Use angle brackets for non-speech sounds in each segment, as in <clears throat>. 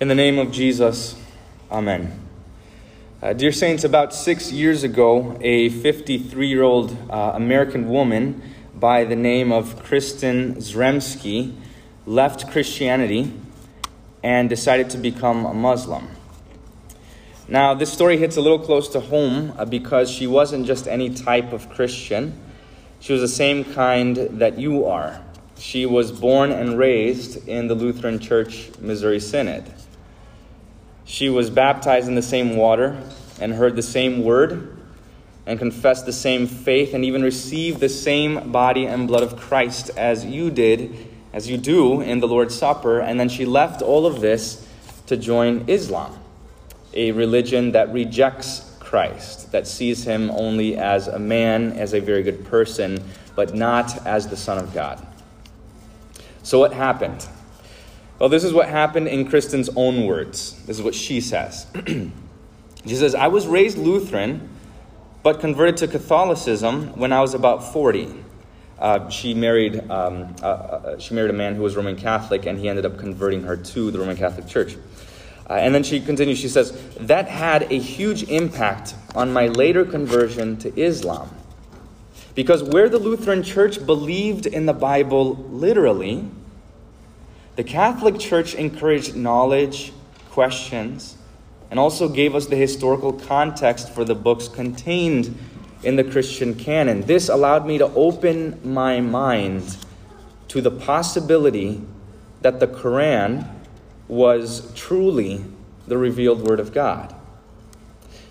In the name of Jesus, Amen. Uh, dear Saints, about six years ago, a 53 year old uh, American woman by the name of Kristin Szremski left Christianity and decided to become a Muslim. Now, this story hits a little close to home uh, because she wasn't just any type of Christian, she was the same kind that you are. She was born and raised in the Lutheran Church Missouri Synod. She was baptized in the same water and heard the same word and confessed the same faith and even received the same body and blood of Christ as you did, as you do in the Lord's Supper. And then she left all of this to join Islam, a religion that rejects Christ, that sees him only as a man, as a very good person, but not as the Son of God. So, what happened? Well, this is what happened in Kristin's own words. This is what she says. <clears throat> she says, I was raised Lutheran, but converted to Catholicism when I was about 40. Uh, she married um, uh, uh, she married a man who was Roman Catholic, and he ended up converting her to the Roman Catholic Church. Uh, and then she continues. She says that had a huge impact on my later conversion to Islam, because where the Lutheran Church believed in the Bible literally, the Catholic Church encouraged knowledge, questions, and also gave us the historical context for the books contained in the Christian canon. This allowed me to open my mind to the possibility that the Quran was truly the revealed Word of God.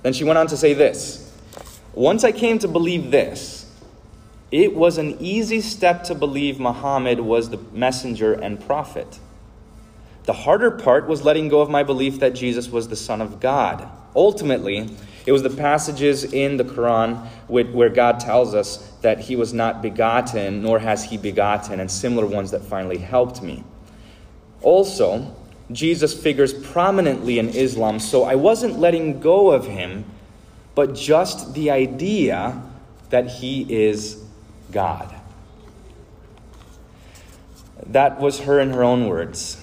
Then she went on to say this Once I came to believe this, it was an easy step to believe Muhammad was the messenger and prophet. The harder part was letting go of my belief that Jesus was the Son of God. Ultimately, it was the passages in the Quran where God tells us that he was not begotten, nor has he begotten, and similar ones that finally helped me. Also, Jesus figures prominently in Islam, so I wasn't letting go of him, but just the idea that he is God. That was her in her own words.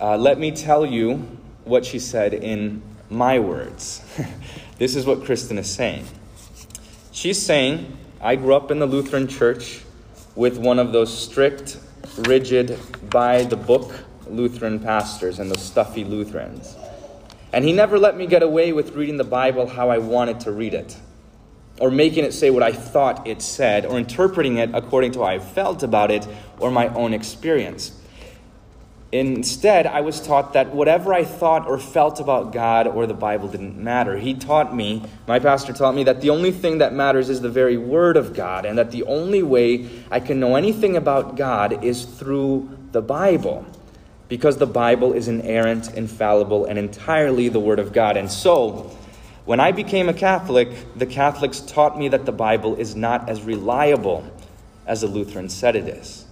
Uh, let me tell you what she said in my words. <laughs> this is what Kristin is saying. She's saying, I grew up in the Lutheran church with one of those strict, rigid, by the book Lutheran pastors and those stuffy Lutherans. And he never let me get away with reading the Bible how I wanted to read it or making it say what I thought it said, or interpreting it according to how I felt about it or my own experience. Instead, I was taught that whatever I thought or felt about God or the Bible didn't matter. He taught me, my pastor taught me, that the only thing that matters is the very Word of God, and that the only way I can know anything about God is through the Bible, because the Bible is inerrant, infallible, and entirely the Word of God. And so, when I became a Catholic, the Catholics taught me that the Bible is not as reliable as the Lutherans said it is.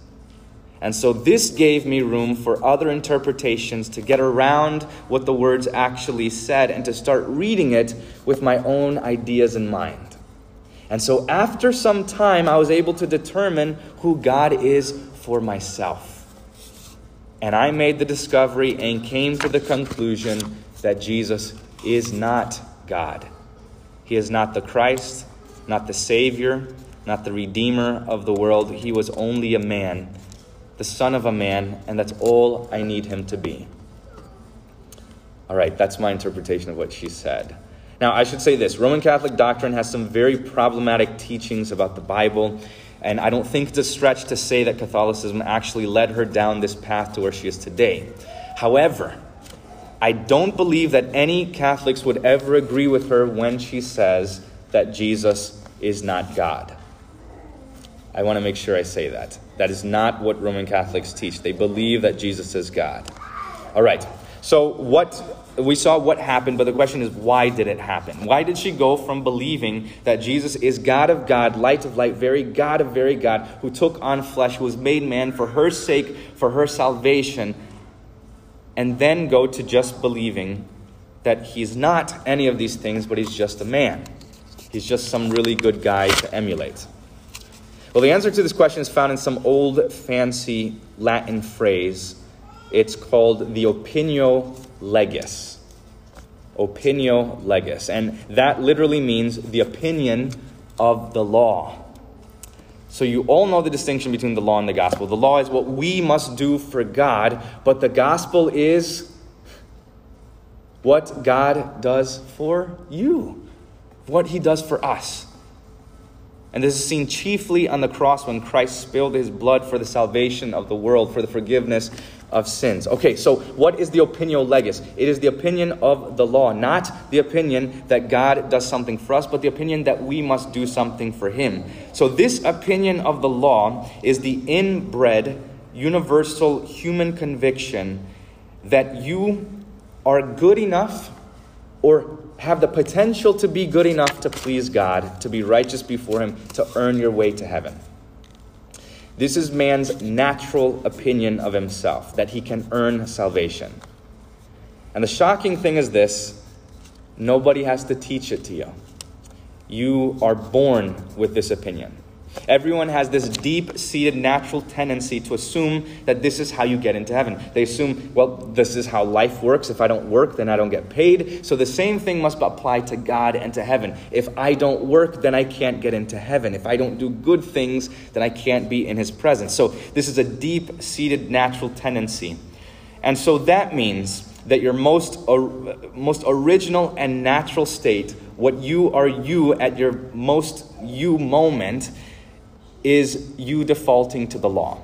And so this gave me room for other interpretations to get around what the words actually said and to start reading it with my own ideas in mind. And so after some time, I was able to determine who God is for myself. And I made the discovery and came to the conclusion that Jesus is not God. He is not the Christ, not the Savior, not the Redeemer of the world. He was only a man, the Son of a man, and that's all I need him to be. All right, that's my interpretation of what she said. Now, I should say this Roman Catholic doctrine has some very problematic teachings about the Bible, and I don't think it's a stretch to say that Catholicism actually led her down this path to where she is today. However, I don't believe that any Catholics would ever agree with her when she says that Jesus is not God. I want to make sure I say that. That is not what Roman Catholics teach. They believe that Jesus is God. All right. So what we saw what happened, but the question is why did it happen? Why did she go from believing that Jesus is God of God, light of light, very God of very God, who took on flesh, who was made man for her sake, for her salvation, and then go to just believing that he's not any of these things, but he's just a man. He's just some really good guy to emulate. Well, the answer to this question is found in some old fancy Latin phrase. It's called the opinio legis. Opinio legis. And that literally means the opinion of the law. So you all know the distinction between the law and the gospel. The law is what we must do for God, but the gospel is what God does for you, what he does for us. And this is seen chiefly on the cross when Christ spilled his blood for the salvation of the world, for the forgiveness of sins. Okay, so what is the opinio legis? It is the opinion of the law, not the opinion that God does something for us, but the opinion that we must do something for him. So this opinion of the law is the inbred, universal human conviction that you are good enough or have the potential to be good enough to please God, to be righteous before Him, to earn your way to heaven. This is man's natural opinion of himself, that he can earn salvation. And the shocking thing is this nobody has to teach it to you. You are born with this opinion. Everyone has this deep seated natural tendency to assume that this is how you get into heaven. They assume, well, this is how life works. If I don't work, then I don't get paid. So the same thing must apply to God and to heaven. If I don't work, then I can't get into heaven. If I don't do good things, then I can't be in His presence. So this is a deep seated natural tendency. And so that means that your most, or, most original and natural state, what you are you at your most you moment, is you defaulting to the law,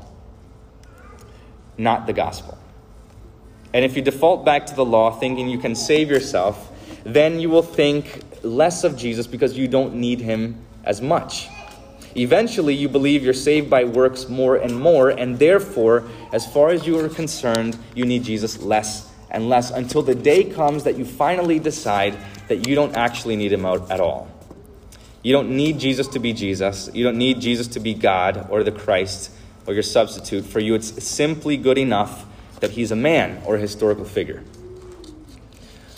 not the gospel. And if you default back to the law thinking you can save yourself, then you will think less of Jesus because you don't need him as much. Eventually, you believe you're saved by works more and more, and therefore, as far as you are concerned, you need Jesus less and less until the day comes that you finally decide that you don't actually need him out at all. You don't need Jesus to be Jesus. You don't need Jesus to be God or the Christ or your substitute. For you, it's simply good enough that he's a man or a historical figure.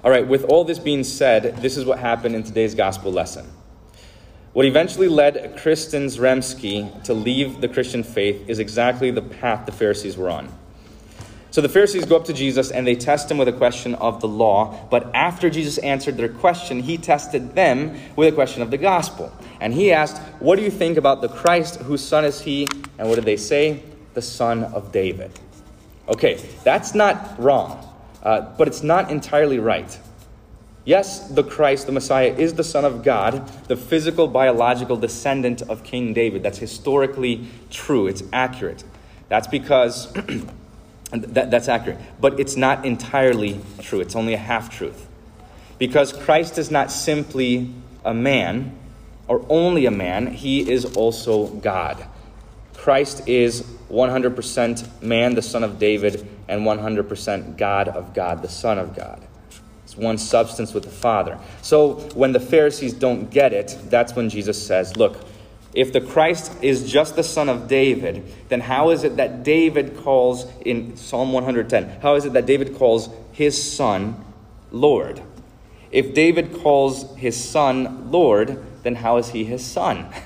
All right, with all this being said, this is what happened in today's gospel lesson. What eventually led Kristin Szremski to leave the Christian faith is exactly the path the Pharisees were on. So the Pharisees go up to Jesus and they test him with a question of the law. But after Jesus answered their question, he tested them with a question of the gospel. And he asked, What do you think about the Christ? Whose son is he? And what did they say? The son of David. Okay, that's not wrong, uh, but it's not entirely right. Yes, the Christ, the Messiah, is the Son of God, the physical, biological descendant of King David. That's historically true, it's accurate. That's because. <clears throat> That, that's accurate. But it's not entirely true, it's only a half truth. Because Christ is not simply a man, or only a man, he is also God. Christ is 100% man, the son of David, and 100% God of God, the Son of God. It's one substance with the Father. So when the Pharisees don't get it, that's when Jesus says, Look, if the Christ is just the son of David, then how is it that David calls in Psalm 110? How is it that David calls his son Lord? If David calls his son Lord, then how is he his son? <laughs>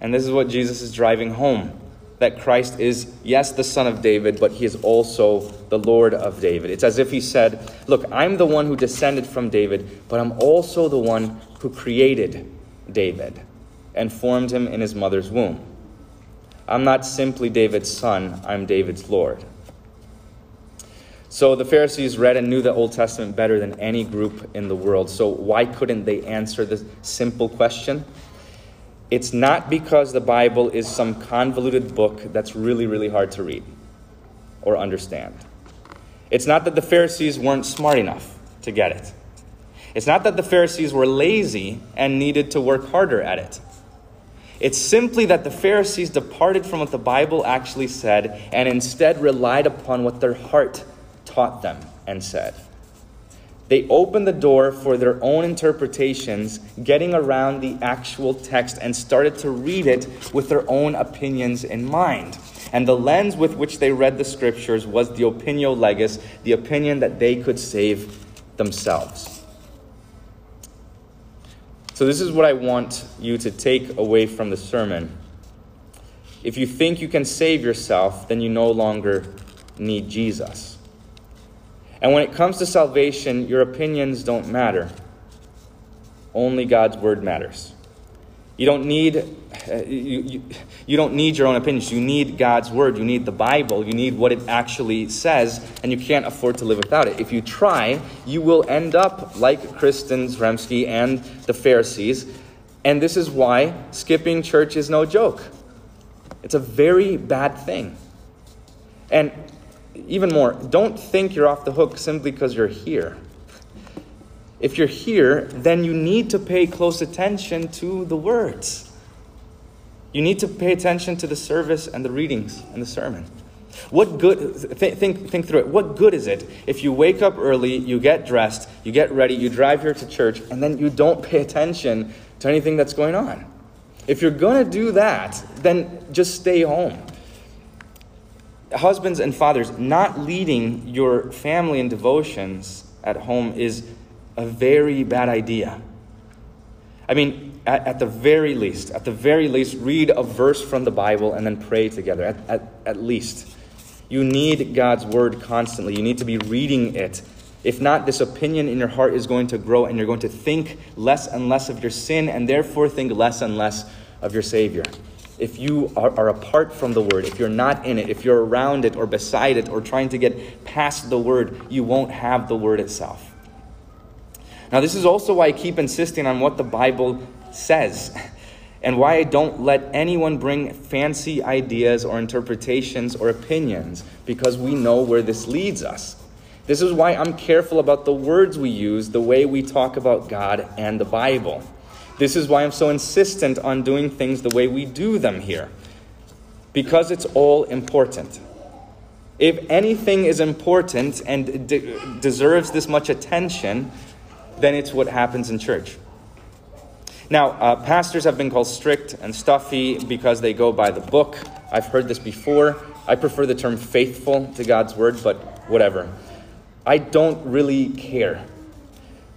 And this is what Jesus is driving home that Christ is, yes, the son of David, but he is also the Lord of David. It's as if he said, Look, I'm the one who descended from David, but I'm also the one who created David and formed him in his mother's womb. I'm not simply David's son, I'm David's Lord. So the Pharisees read and knew the Old Testament better than any group in the world. So why couldn't they answer this simple question? It's not because the Bible is some convoluted book that's really, really hard to read or understand. It's not that the Pharisees weren't smart enough to get it. It's not that the Pharisees were lazy and needed to work harder at it. It's simply that the Pharisees departed from what the Bible actually said and instead relied upon what their heart taught them and said. They opened the door for their own interpretations, getting around the actual text, and started to read it with their own opinions in mind. And the lens with which they read the scriptures was the opinio legis, the opinion that they could save themselves. So, this is what I want you to take away from the sermon. If you think you can save yourself, then you no longer need Jesus. And when it comes to salvation, your opinions don't matter. Only God's word matters. You don't need you, you, you don't need your own opinions. You need God's word. You need the Bible. You need what it actually says, and you can't afford to live without it. If you try, you will end up like Kristin Szremski and the Pharisees. And this is why skipping church is no joke. It's a very bad thing. And even more, don't think you're off the hook simply because you're here. If you're here, then you need to pay close attention to the words. You need to pay attention to the service and the readings and the sermon. What good, th- think, think through it. What good is it if you wake up early, you get dressed, you get ready, you drive here to church, and then you don't pay attention to anything that's going on? If you're going to do that, then just stay home. Husbands and fathers, not leading your family in devotions at home is a very bad idea. I mean, at, at, the very least, at the very least, read a verse from the Bible and then pray together. At, at, at least. You need God's word constantly. You need to be reading it. If not, this opinion in your heart is going to grow and you're going to think less and less of your sin and therefore think less and less of your Savior. If you are, are apart from the word, if you're not in it, if you're around it or beside it or trying to get past the word, you won't have the word itself. Now, this is also why I keep insisting on what the Bible says <laughs> and why I don't let anyone bring fancy ideas or interpretations or opinions because we know where this leads us. This is why I'm careful about the words we use, the way we talk about God and the Bible. This is why I'm so insistent on doing things the way we do them here, because it's all important. If anything is important and de- deserves this much attention, then it's what happens in church. Now, uh, pastors have been called strict and stuffy because they go by the book. I've heard this before. I prefer the term faithful to God's word, but whatever. I don't really care.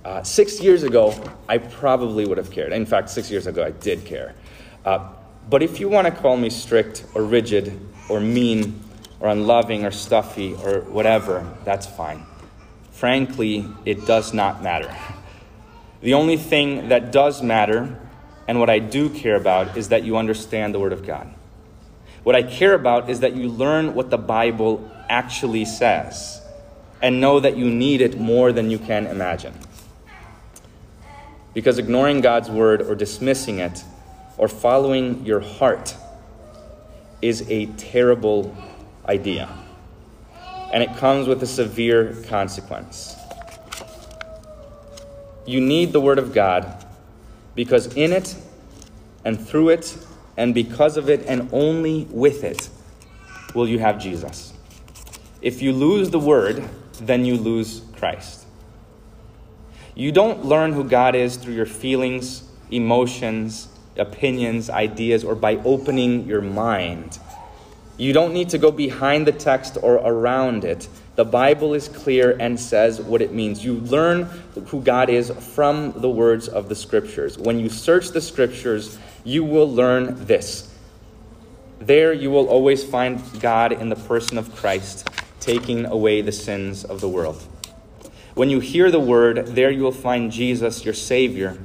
Uh, six years ago, I probably would have cared. In fact, six years ago, I did care. Uh, but if you want to call me strict or rigid or mean or unloving or stuffy or whatever, that's fine. Frankly, it does not matter. The only thing that does matter and what I do care about is that you understand the Word of God. What I care about is that you learn what the Bible actually says and know that you need it more than you can imagine. Because ignoring God's Word or dismissing it or following your heart is a terrible idea and it comes with a severe consequence. You need the Word of God because in it and through it and because of it and only with it will you have Jesus. If you lose the Word, then you lose Christ. You don't learn who God is through your feelings, emotions, opinions, ideas, or by opening your mind. You don't need to go behind the text or around it. The Bible is clear and says what it means. You learn who God is from the words of the Scriptures. When you search the Scriptures, you will learn this. There you will always find God in the person of Christ, taking away the sins of the world. When you hear the word, there you will find Jesus, your Savior,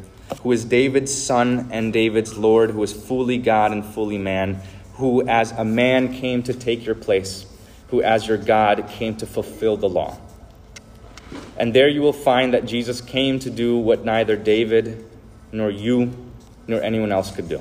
who is David's Son and David's Lord, who is fully God and fully man who as a man came to take your place, who as your God came to fulfill the law. And there you will find that Jesus came to do what neither David nor you nor anyone else could do.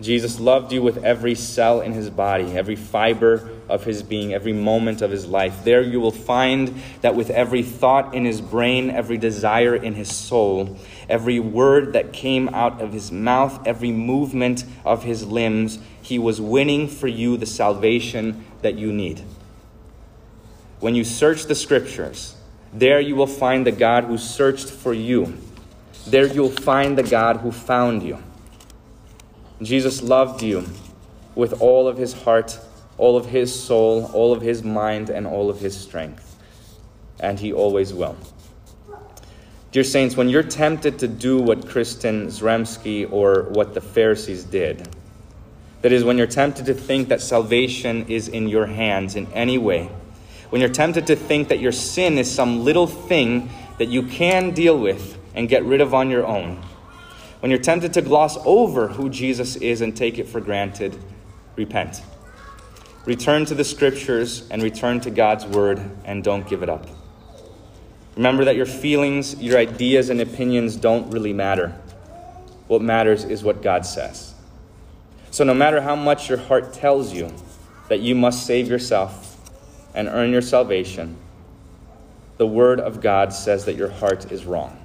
Jesus loved you with every cell in his body, every fiber of his being, every moment of his life. There you will find that with every thought in his brain, every desire in his soul, every word that came out of his mouth, every movement of his limbs, he was winning for you the salvation that you need. When you search the scriptures, there you will find the God who searched for you. There you'll find the God who found you. Jesus loved you with all of his heart, all of his soul, all of his mind, and all of his strength. And he always will. Dear Saints, when you're tempted to do what Kristin Szremski or what the Pharisees did, that is, when you're tempted to think that salvation is in your hands in any way, when you're tempted to think that your sin is some little thing that you can deal with and get rid of on your own, when you're tempted to gloss over who Jesus is and take it for granted, repent. Return to the scriptures and return to God's word and don't give it up. Remember that your feelings, your ideas, and opinions don't really matter. What matters is what God says. So, no matter how much your heart tells you that you must save yourself and earn your salvation, the Word of God says that your heart is wrong.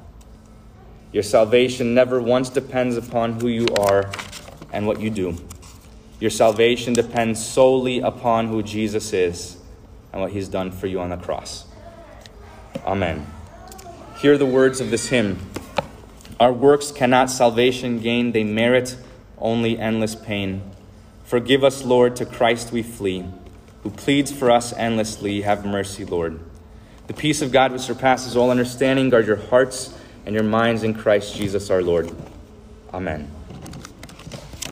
Your salvation never once depends upon who you are and what you do. Your salvation depends solely upon who Jesus is and what He's done for you on the cross. Amen. Hear the words of this hymn. Our works cannot salvation gain, they merit only endless pain. Forgive us, Lord, to Christ we flee, who pleads for us endlessly. Have mercy, Lord. The peace of God, which surpasses all understanding, guard your hearts and your minds in Christ Jesus our Lord. Amen.